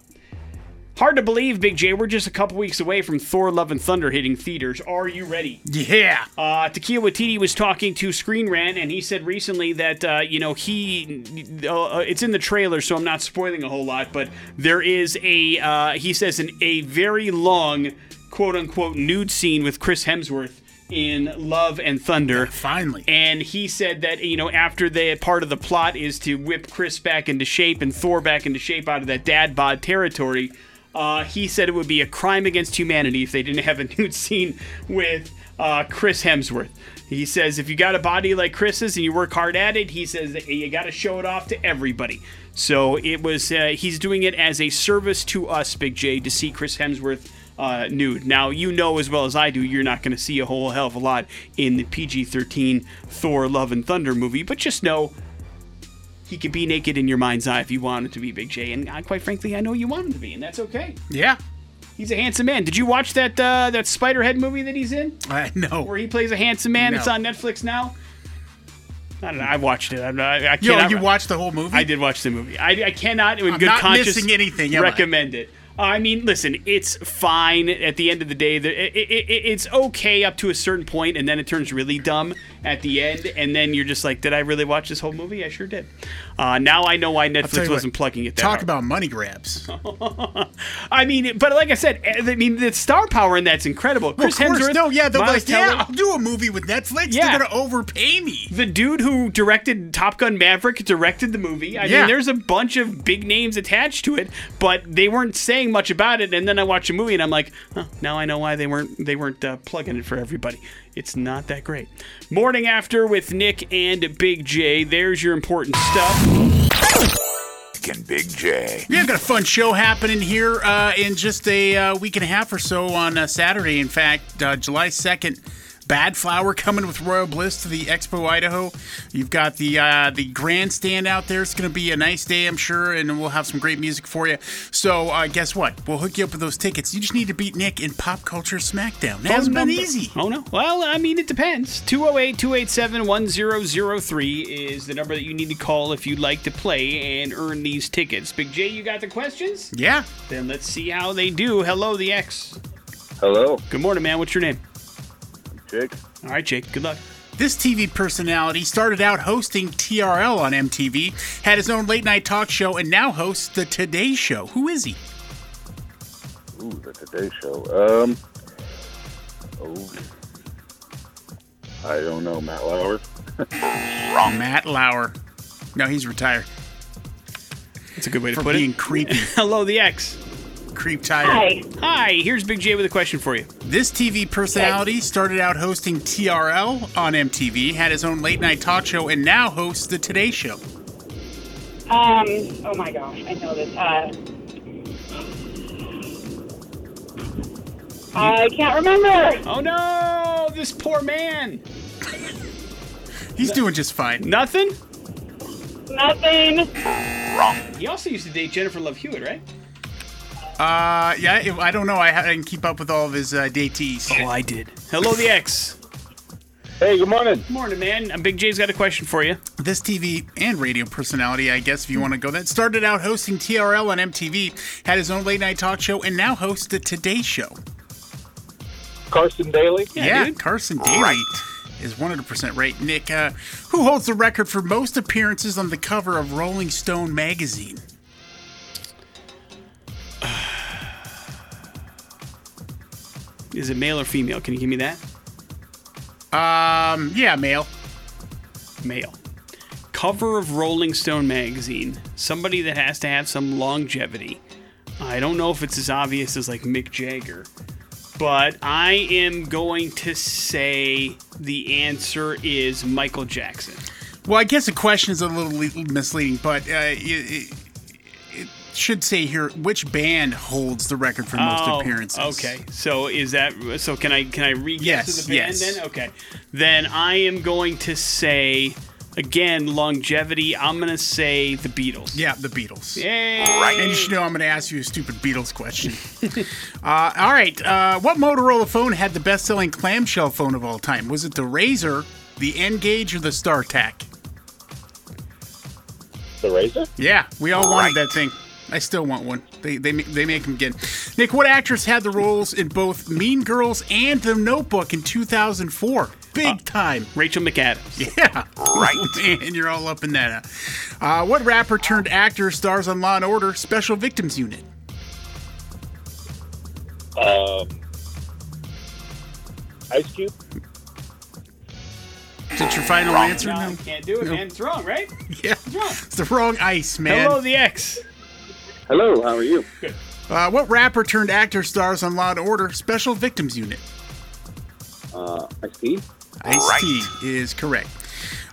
Hard to believe, Big J. We're just a couple weeks away from Thor: Love and Thunder hitting theaters. Are you ready? Yeah. Uh, Taika Waititi was talking to Screen Rant, and he said recently that uh, you know he uh, it's in the trailer, so I'm not spoiling a whole lot. But there is a uh, he says an, a very long quote unquote nude scene with Chris Hemsworth in Love and Thunder. Finally. And he said that you know after the part of the plot is to whip Chris back into shape and Thor back into shape out of that dad bod territory. Uh, he said it would be a crime against humanity if they didn't have a nude scene with uh, Chris Hemsworth. He says if you got a body like Chris's and you work hard at it, he says you got to show it off to everybody. So it was uh, he's doing it as a service to us, Big J, to see Chris Hemsworth uh, nude. Now, you know as well as I do, you're not going to see a whole hell of a lot in the PG 13 Thor Love and Thunder movie, but just know he could be naked in your mind's eye if you want him to be Big J. And uh, quite frankly, I know you want him to be, and that's okay. Yeah. He's a handsome man. Did you watch that uh, that Spiderhead movie that he's in, I know. where he plays a handsome man? It's on Netflix now. I don't know. I watched it. I'm not, I can't. Yo, you watched the whole movie? I did watch the movie. I, I cannot, in I'm good not conscience, missing anything, am I? recommend it. Uh, I mean, listen, it's fine. At the end of the day, it, it, it- it's okay up to a certain point, and then it turns really dumb at the end, and then you're just like, "Did I really watch this whole movie? I sure did." Uh, now I know why Netflix wasn't what, plugging it. That Talk hard. about money grabs. I mean, but like I said, eh, I mean, the star power in that's incredible. Well, Chris course, Hemsworth, no, yeah, they're Miles like, yeah, I'll do a movie with Netflix. Yeah. They're gonna overpay me. the dude who directed Top Gun Maverick directed the movie. I Yeah. mean, there's a bunch of big names attached to it, but they weren't saying much about it. And then I watch a movie and I'm like, huh, now I know why they weren't they weren't uh, plugging it for everybody. It's not that great. Morning after with Nick and Big J. There's your important stuff. Nick and Big J. We have got a fun show happening here uh, in just a uh, week and a half or so on uh, Saturday. In fact, uh, July 2nd. Badflower coming with Royal Bliss to the Expo Idaho. You've got the uh, the grandstand out there. It's going to be a nice day, I'm sure, and we'll have some great music for you. So uh, guess what? We'll hook you up with those tickets. You just need to beat Nick in Pop Culture SmackDown. It hasn't been easy. Oh, no. Well, I mean, it depends. 208 287 1003 is the number that you need to call if you'd like to play and earn these tickets. Big J, you got the questions? Yeah. Then let's see how they do. Hello, the X. Hello, Good morning, man. What's your name? Jake. All right, Jake. Good luck. This TV personality started out hosting TRL on MTV, had his own late night talk show, and now hosts The Today Show. Who is he? Ooh, the Today Show. Um, Oh. I don't know, Matt Lauer. Wrong. Matt Lauer. No, he's retired That's a good way to for put being it. Being creepy. Hello, the X. Creep tired. Hi. Hi, here's Big J with a question for you. This TV personality started out hosting TRL on MTV, had his own late night talk show, and now hosts the Today Show. Um. Oh my gosh, I know this. Uh. I can't remember. Oh no, this poor man. He's doing just fine. Nothing? Nothing. Wrong. He also used to date Jennifer Love Hewitt, right? Uh, yeah, I don't know. I ha- I didn't keep up with all of his uh, datees. Oh, I did. Hello, the X. Hey, good morning. Good morning, man. Uh, Big J's got a question for you. This TV and radio personality, I guess, if you want to go that, started out hosting TRL on MTV, had his own late night talk show, and now hosts the Today Show. Carson Daly. Yeah, dude. Carson Daly is 100% right. Nick, uh, who holds the record for most appearances on the cover of Rolling Stone magazine? Is it male or female? Can you give me that? Um, yeah, male. Male. Cover of Rolling Stone magazine. Somebody that has to have some longevity. I don't know if it's as obvious as like Mick Jagger, but I am going to say the answer is Michael Jackson. Well, I guess the question is a little misleading, but uh, it, it, it should say here which band holds the record for most Oh, appearances. Okay, so is that so? Can I can I re Yes, the band yes. then? Okay, then I am going to say again longevity. I'm gonna say the Beatles. Yeah, the Beatles. Yay! Right, And you should know I'm going to ask you a stupid Beatles question. uh, all right. Uh, what Motorola phone had the best selling clamshell phone of all time? Was it the RAZR, the N-Gage, or the StarTAC? The RAZR? Yeah, we all wanted that thing. I still want one. They, they, they make them again. Nick, what actress had the roles in both Mean Girls and The Notebook in 2004? Big time. Rachel McAdams. Yeah. Right. Man, you're all up in that. Uh, what rapper turned actor stars on Law and Order Special Victims Unit? Um, Ice Cube? Is it your final answer? No, No. can't do it, man. It's wrong, right? Yeah. wrong? It's the wrong ice, man. Hello, the X. Hello, how are you? Uh, what rapper turned actor stars on Law and Order Special Victims Unit? Uh, Ice T? Ice T is correct.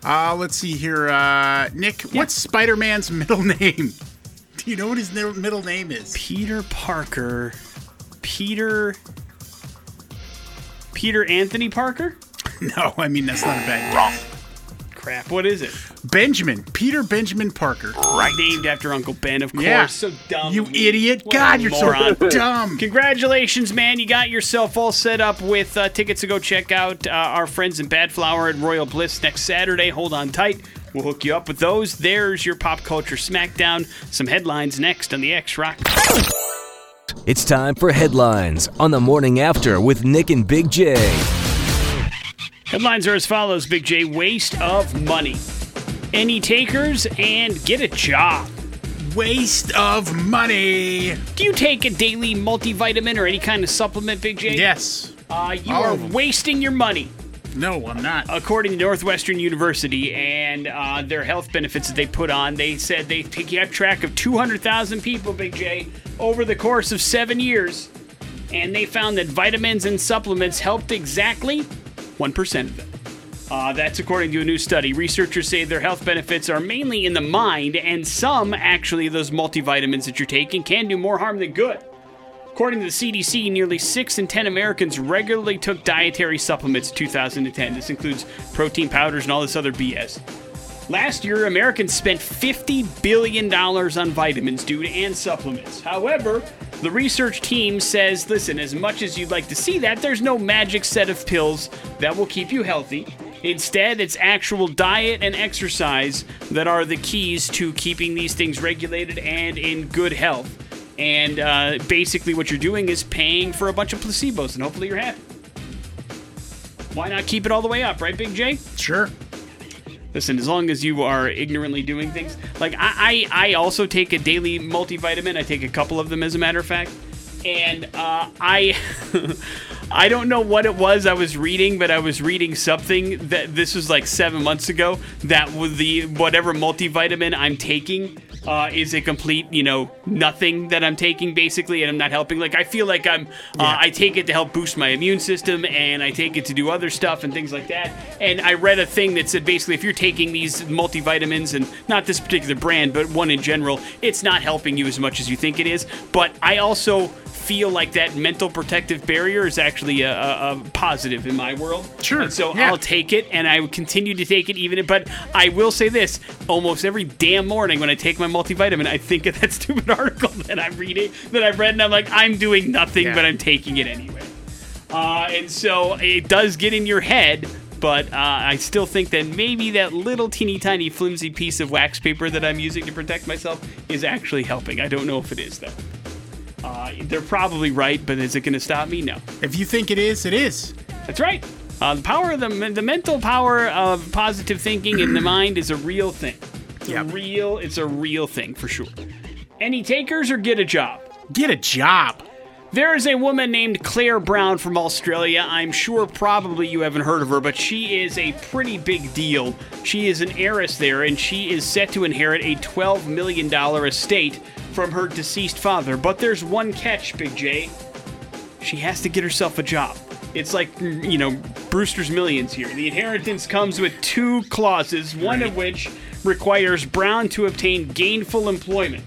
Uh, let's see here. Uh, Nick, what's Spider Man's middle name? Do you know what his middle name is? Peter Parker. Peter. Peter Anthony Parker? No, I mean, that's not a bad guess. Crap, what is it? Benjamin. Peter Benjamin Parker. Right. Named after Uncle Ben, of course. Yeah. So dumb. You me. idiot. What God, you're moron. so dumb. Congratulations, man. You got yourself all set up with uh, tickets to go check out uh, our friends in Badflower at Royal Bliss next Saturday. Hold on tight. We'll hook you up with those. There's your pop culture smackdown. Some headlines next on the X Rock. It's time for headlines on the morning after with Nick and Big J. Headlines are as follows Big J, waste of money. Any takers and get a job. Waste of money. Do you take a daily multivitamin or any kind of supplement, Big J? Yes. Uh, you All are wasting your money. No, I'm not. according to Northwestern University and uh, their health benefits that they put on, they said they kept track of 200,000 people, Big J, over the course of seven years, and they found that vitamins and supplements helped exactly 1% of them. Uh, that's according to a new study. Researchers say their health benefits are mainly in the mind, and some, actually, those multivitamins that you're taking can do more harm than good. According to the CDC, nearly 6 in 10 Americans regularly took dietary supplements in 2010. This includes protein powders and all this other BS. Last year, Americans spent $50 billion on vitamins, dude, and supplements. However, the research team says listen, as much as you'd like to see that, there's no magic set of pills that will keep you healthy. Instead, it's actual diet and exercise that are the keys to keeping these things regulated and in good health. And uh, basically, what you're doing is paying for a bunch of placebos, and hopefully, you're happy. Why not keep it all the way up, right, Big J? Sure. Listen, as long as you are ignorantly doing things, like I, I, I also take a daily multivitamin. I take a couple of them, as a matter of fact. and uh, I I don't know what it was I was reading, but I was reading something that this was like seven months ago that was the whatever multivitamin I'm taking uh, is a complete you know nothing that I'm taking basically, and I'm not helping. Like I feel like I'm uh, I take it to help boost my immune system, and I take it to do other stuff and things like that. And I read a thing that said basically if you're taking these multivitamins and not this particular brand, but one in general, it's not helping you as much as you think it is. But I also feel like that mental protective barrier is actually a, a, a positive in my world. Sure, And so yeah. I'll take it, and I will continue to take it even. But I will say this: almost every damn morning when I take my multivitamin, I think of that stupid article that I'm reading, that I've read, and I'm like, I'm doing nothing, Yeah. but I'm taking it anyway. Uh, and so it does get in your head. But uh, I still think that maybe that little teeny tiny flimsy piece of wax paper that I'm using to protect myself is actually helping. I don't know if it is though. Uh, they're probably right, but is it going to stop me? No. If you think it is, it is. That's right. Uh, the power of the, the mental power of positive thinking in the mind is a real thing. It's Yep. real, it's a real thing for sure. Any takers or get a job? Get a job. There is a woman named Claire Brown from Australia. I'm sure probably you haven't heard of her, but she is a pretty big deal. She is an heiress there, and she is set to inherit a $12 million estate from her deceased father. But there's one catch, Big J. She has to get herself a job. It's like, you know, Brewster's Millions here. The inheritance comes with two clauses, one of which requires Brown to obtain gainful employment.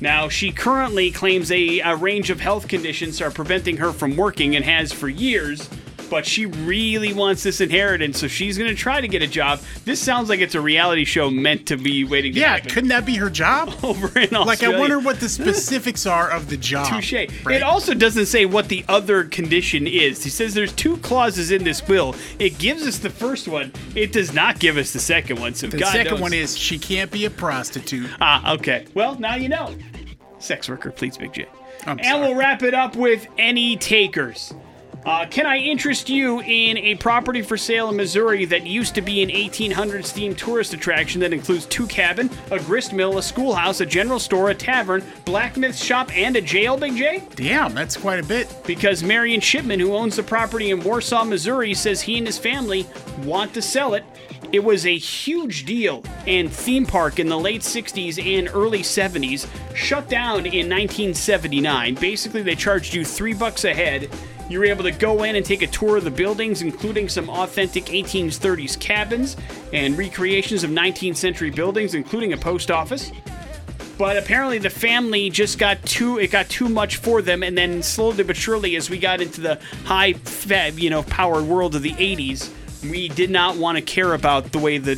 Now, she currently claims a, a range of health conditions are preventing her from working and has for years, but she really wants this inheritance, so she's going to try to get a job. This sounds like it's a reality show meant to be waiting to Yeah, happen couldn't that be her job? over in Australia. Like, I wonder what the specifics are of the job. Touche. Right. It also doesn't say what the other condition is. He says there's two clauses in this will. It gives us the first one. It does not give us the second one. So the God second knows. one is she can't be a prostitute. ah okay. Well, now you know. Sex worker, please, Big J. I'm and sorry. we'll wrap it up with any takers. Uh, can I interest you in a property for sale in Missouri that used to be an 1800s themed tourist attraction that includes two cabin, a grist mill, a schoolhouse, a general store, a tavern, blacksmith shop, and a jail, Big J? Damn, that's quite a bit. because Marion Shipman, who owns the property in Warsaw, Missouri, says he and his family want to sell it. It was a huge deal and theme park in the late 60s and early 70s, shut down in 1979. Basically, they charged you three bucks a head. You were able to go in and take a tour of the buildings, including some authentic 1830s cabins and recreations of 19th century buildings, including a post office. But apparently the family just got too it got too much for them and then slowly but surely as we got into the high you know powered world of the 80s we did not want to care about the way the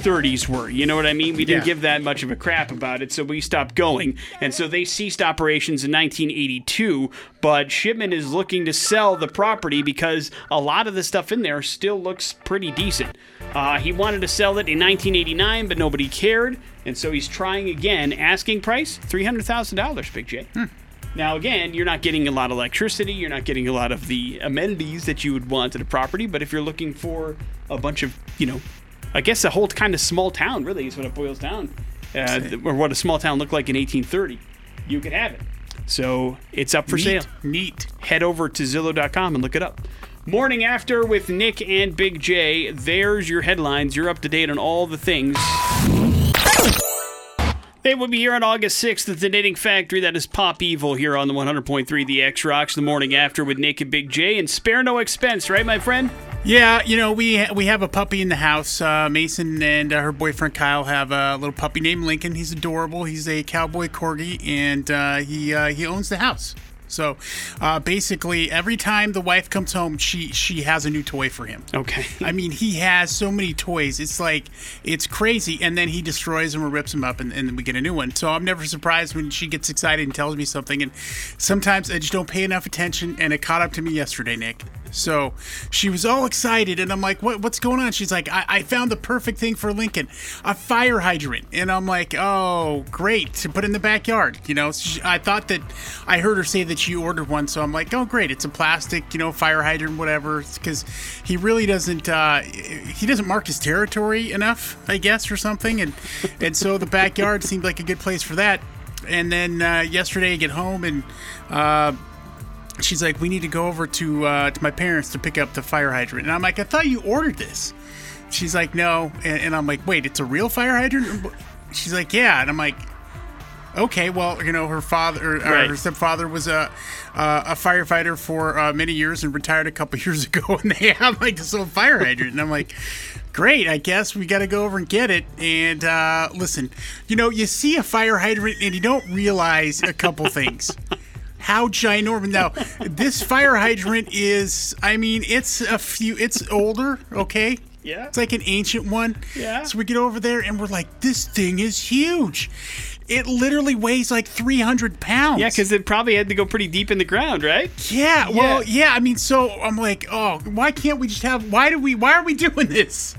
1930s were you know what i mean? We didn't Yeah. give that much of a crap about it so we stopped going. And so they ceased operations in 1982 but shipman is looking to sell the property because a lot of the stuff in there still looks pretty decent. Uh, he wanted to sell it in 1989 but nobody cared and so he's trying again asking price $300000 big j. Now, again, you're not getting a lot of electricity, you're not getting a lot of the amenities that you would want at a property, but if you're looking for a bunch of, you know, I guess a whole kind of small town, really, is what it boils down, uh, or what a small town looked like in 1830, you could have it. So it's up for Neat. sale. Neat. Head over to Zillow.com and look it up. Morning after with Nick and Big J. There's your headlines. You're up to date on all the things. They will be here on August 6th at the Knitting Factory. That is Pop Evil here on the 100.3 The X Rocks the morning after with Nick and Big J. And spare no expense, right, my friend? Yeah, you know we we have a puppy in the house. Uh, Mason and uh, her boyfriend Kyle have a little puppy named Lincoln. He's adorable. He's a cowboy corgi, and uh, he uh, he owns the house. So uh, basically, every time the wife comes home, she she has a new toy for him. Okay. I mean, he has so many toys. It's like it's crazy, and then he destroys them or rips them up, and, and then we get a new one. So I'm never surprised when she gets excited and tells me something. And sometimes I just don't pay enough attention, and it caught up to me yesterday, Nick. So she was all excited, and I'm like, "What? What's going on?" She's like, I, "I found the perfect thing for Lincoln, a fire hydrant." And I'm like, "Oh, great to put in the backyard." You know, she, I thought that I heard her say that she ordered one, so I'm like, "Oh, great! It's a plastic, you know, fire hydrant, whatever." Because he really doesn't uh, he doesn't mark his territory enough, I guess, or something. And and so the backyard seemed like a good place for that. And then uh, yesterday I get home and uh, she's like, "We need to go over to uh, to my parents to pick up the fire hydrant." And I'm like, "I thought you ordered this." She's like, "No," and, and I'm like, "Wait, it's a real fire hydrant?" She's like, "Yeah," and I'm like. Okay, well, you know, her father, or, Right. her stepfather, was a uh, a firefighter for uh, many years and retired a couple years ago, and they have like this little fire hydrant, and I'm like, great, I guess we got to go over and get it. And uh, listen, you know, you see a fire hydrant and you don't realize a couple things. How ginormous! Now, this fire hydrant is, I mean, it's a few, it's older, okay? Yeah. It's like an ancient one. Yeah. So we get over there and we're like, this thing is huge. It literally weighs like 300 pounds. Yeah, because it probably had to go pretty deep in the ground, right? Yeah, well, yeah. I mean, so I'm like, oh, why can't we just have? Why do we? Why are we doing this?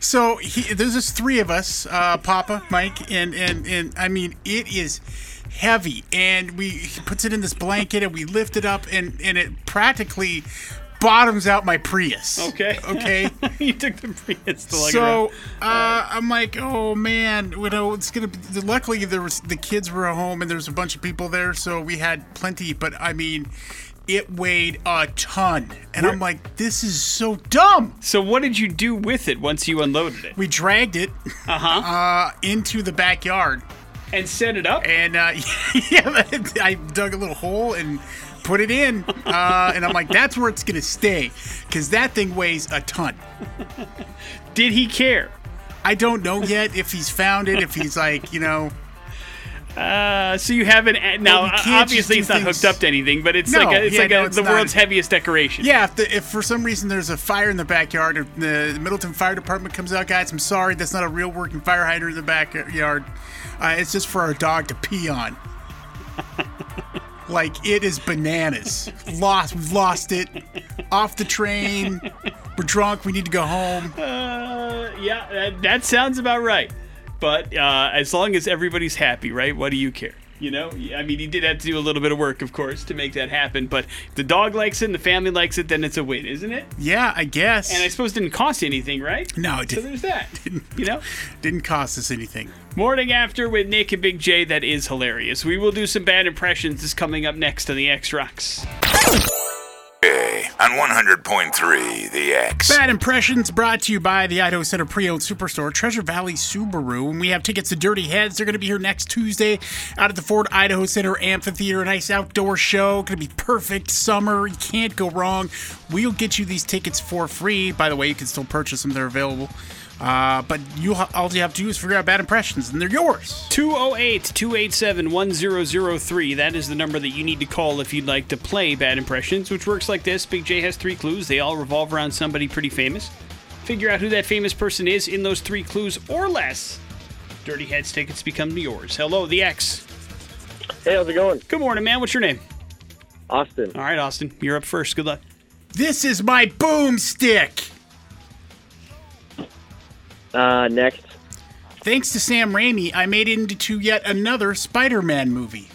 So he, there's just three of us, uh, Papa, Mike, and and and I mean, it is heavy, and we he puts it in this blanket, and we lift it up, and and it practically bottoms out my Prius. Okay. Okay. you took the Prius to like So uh, I'm like, oh man, you know, it's gonna. be Luckily, there was the kids were at home and there's a bunch of people there, so we had plenty. But I mean, it weighed a ton, and I'm like, this is so dumb. So what did you do with it once you unloaded it? We dragged it Uh-huh. uh, into the backyard, And set it up? and uh, yeah, I dug a little hole and put it in, uh, and I'm like, that's where it's gonna stay, because that thing weighs a ton. Did he care? I don't know yet if he's found it, if he's like, you know. Uh, so you haven't now. Well, we obviously, it's not do hooked up to anything, but it's No, like a, it's yeah, like no, a, it's the not. world's heaviest decoration. Yeah, if, the, if for some reason there's a fire in the backyard, if the Middleton Fire Department comes out, guys, I'm sorry, that's not a real working fire hydrant in the backyard. Uh, it's just for our dog to pee on. like it is bananas. Lost, we've lost it. Off the train. We're drunk. We need to go home. Uh, yeah, that, that sounds about right. But uh, as long as everybody's happy, right? What do you care? You know, I mean, he did have to do a little bit of work, of course, to make that happen. But if the dog likes it and the family likes it, then it's a win, isn't it? Yeah, I guess. And I suppose it didn't cost you anything, right? no, it didn't, So there's that. You know, didn't cost us anything. morning after with Nick and Big J. That is hilarious. We will do some bad impressions. This coming up next on the X Rocks. On 100.3 The X. Bad Impressions brought to you by the Idaho Center Pre-Owned Superstore, Treasure Valley Subaru. And we have tickets to Dirty Heads. They're going to be here next Tuesday out at the Ford Idaho Center Amphitheater. A nice outdoor show. Going to be perfect summer. You can't go wrong. We'll get you these tickets for free. By the way, you can still purchase them. They're available. Uh, but you all you have to do is figure out bad impressions, and they're yours. 208 287 1003. That is the number that you need to call if you'd like to play Bad Impressions, which works like this Big J has three clues. They all revolve around somebody pretty famous. Figure out who that famous person is in those three clues or less. Dirty Heads tickets become yours. Hello, the X. Hey, how's it going? Good morning, man. What's your name? Austin. All right, Austin. You're up first. Good luck. This is my boomstick. Uh, next. Thanks to Sam Raimi, I made it into yet another Spider-Man movie.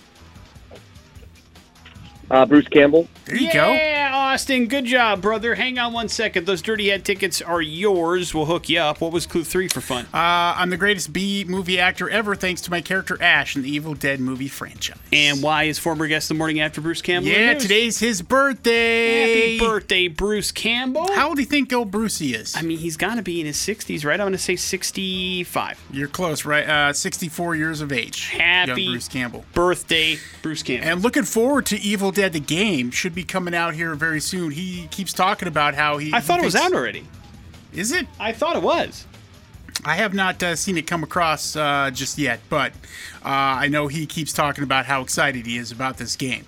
Uh, Bruce Campbell. There you go. Yeah, Austin. Good job, brother. Hang on one second. Those Dirty Head tickets are yours. We'll hook you up. What was clue three for fun? Uh, I'm the greatest B movie actor ever, thanks to my character Ash in the Evil Dead movie franchise. and why is former guest the morning after Bruce Campbell? yeah, today's his birthday. Happy birthday, Bruce Campbell. How old do you think old Brucey is? I mean, he's got to be in his 60s, right? I'm going to say 65. You're close, right? Uh, 64 years of age. Happy Bruce Campbell. Birthday, Bruce Campbell. And looking forward to Evil Dead the game. Should be coming out here very soon. He keeps talking about how he. I thought he it was out already. Is it? I thought it was. I have not uh, seen it come across uh, just yet, but uh, I know he keeps talking about how excited he is about this game.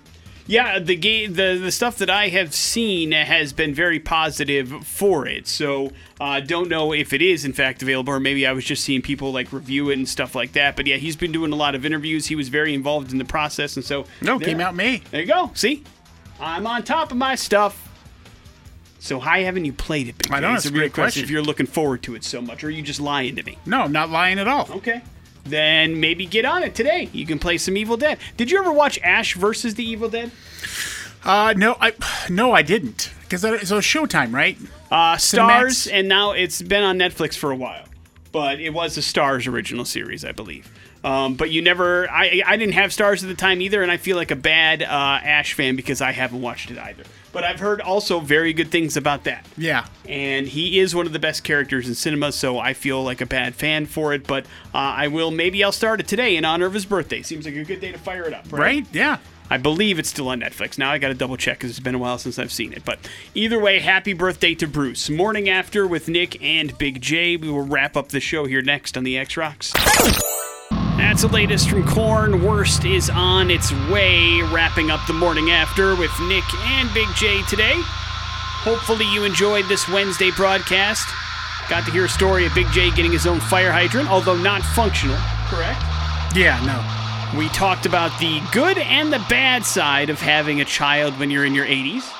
Yeah, the game, the the stuff that I have seen has been very positive for it. So uh, don't know if it is in fact available, or maybe I was just seeing people like review it and stuff like that. But yeah, he's been doing a lot of interviews. He was very involved in the process, and so No, there- came out May. There you go. See, I'm on top of my stuff. So why haven't you played it? Big I know, It's a great question. question. If you're looking forward to it so much, or are you just lying to me? No, I'm not lying at all. Okay. Then maybe get on it today. You can play some Evil Dead. Did you ever watch Ash versus the Evil Dead? Uh, no, I no, I didn't because it's so Showtime, right? Uh, Starz, Cinemax? and now it's been on Netflix for a while. But it was a Starz original series, I believe. Um, but you never, I, I didn't have Starz at the time either, and I feel like a bad uh, Ash fan because I haven't watched it either. But I've heard also very good things about that. Yeah. And he is one of the best characters in cinema, so I feel like a bad fan for it. But uh, I will, maybe I'll start it today in honor of his birthday. Seems like a good day to fire it up, right? Right? Yeah. I believe it's still on Netflix. Now I got to double check because it's been a while since I've seen it. But either way, happy birthday to Bruce. Morning after with Nick and Big J. We will wrap up the show here next on the X Rocks. That's the latest from Korn. Worst is on its way. Wrapping up the morning after with Nick and Big J today. Hopefully, you enjoyed this Wednesday broadcast. Got to hear a story of Big J getting his own fire hydrant, although not functional. Correct? Yeah, no. We talked about the good and the bad side of having a child when you're in your 80s.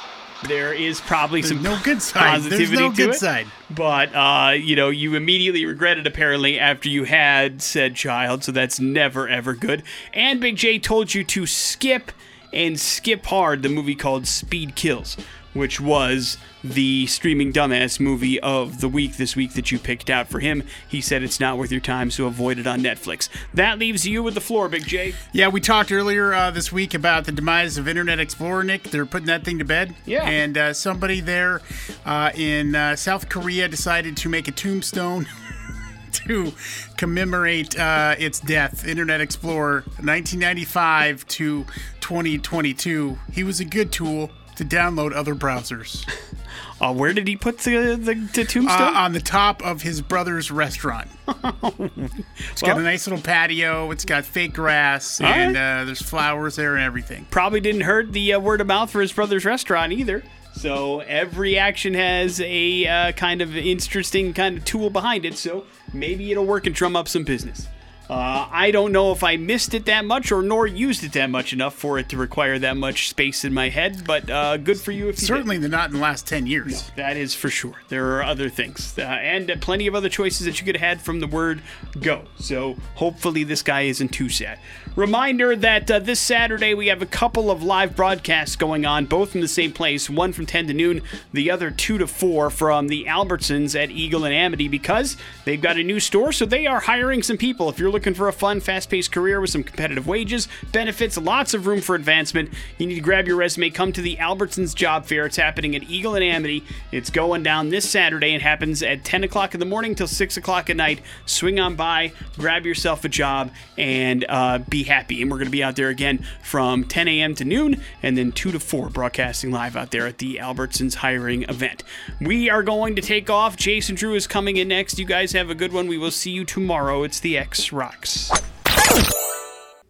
There is probably There's some no good side. There's no to good it. side. But uh, you know, you immediately regret it apparently after you had said child, so that's never ever good. And Big J told you to skip and skip hard the movie called Speed Kills, which was the streaming dumbass movie of the week this week that you picked out for him. He said it's not worth your time, so avoid it on Netflix. That leaves you with the floor, Big J. Yeah, we talked earlier uh, this week about the demise of Internet Explorer, Nick. They're putting that thing to bed. Yeah. And uh, somebody there uh, in uh, South Korea decided to make a tombstone to commemorate uh, its death. Internet Explorer, 1995 to 2022. He was a good tool to download other browsers. Uh, where did he put the the, the tombstone? Uh, on the top of his brother's restaurant. it's got Well- a nice little patio. It's got fake grass, and right. uh, there's flowers there and everything. probably didn't hurt the uh, word of mouth for his brother's restaurant either. So every action has a uh, kind of interesting kind of tool behind it. So maybe it'll work and drum up some business. Uh, I don't know if I missed it that much or nor used it that much enough for it to require that much space in my head. But uh, good for you if you did. Certainly, they're not in the last 10 years. That is for sure. There are other things, uh, and uh, plenty of other choices that you could have had from the word go. So hopefully this guy isn't too sad. Reminder that uh, this Saturday we have a couple of live broadcasts going on, both in the same place. One from 10 to noon, the other 2 to 4 from the Albertsons at Eagle and Amity because they've got a new store, so they are hiring some people. If you're looking for a fun, fast-paced career with some competitive wages, benefits, lots of room for advancement, you need to grab your resume. Come to the Albertsons Job Fair. It's happening at Eagle and Amity. It's going down this Saturday. It happens at 10 o'clock in the morning till 6 o'clock at night. Swing on by, grab yourself a job, and uh, be happy. And we're going to be out there again from 10 a.m. to noon, and then 2 to 4 broadcasting live out there at the Albertsons hiring event. We are going to take off. Jason Drew is coming in next. You guys have a good one. We will see you tomorrow. It's the X Rocks.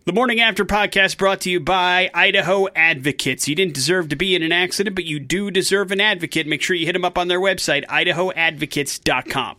The Morning After podcast brought to you by Idaho Advocates. You didn't deserve to be in an accident, but you do deserve an advocate. Make sure you hit them up on their website, idahoadvocates.com.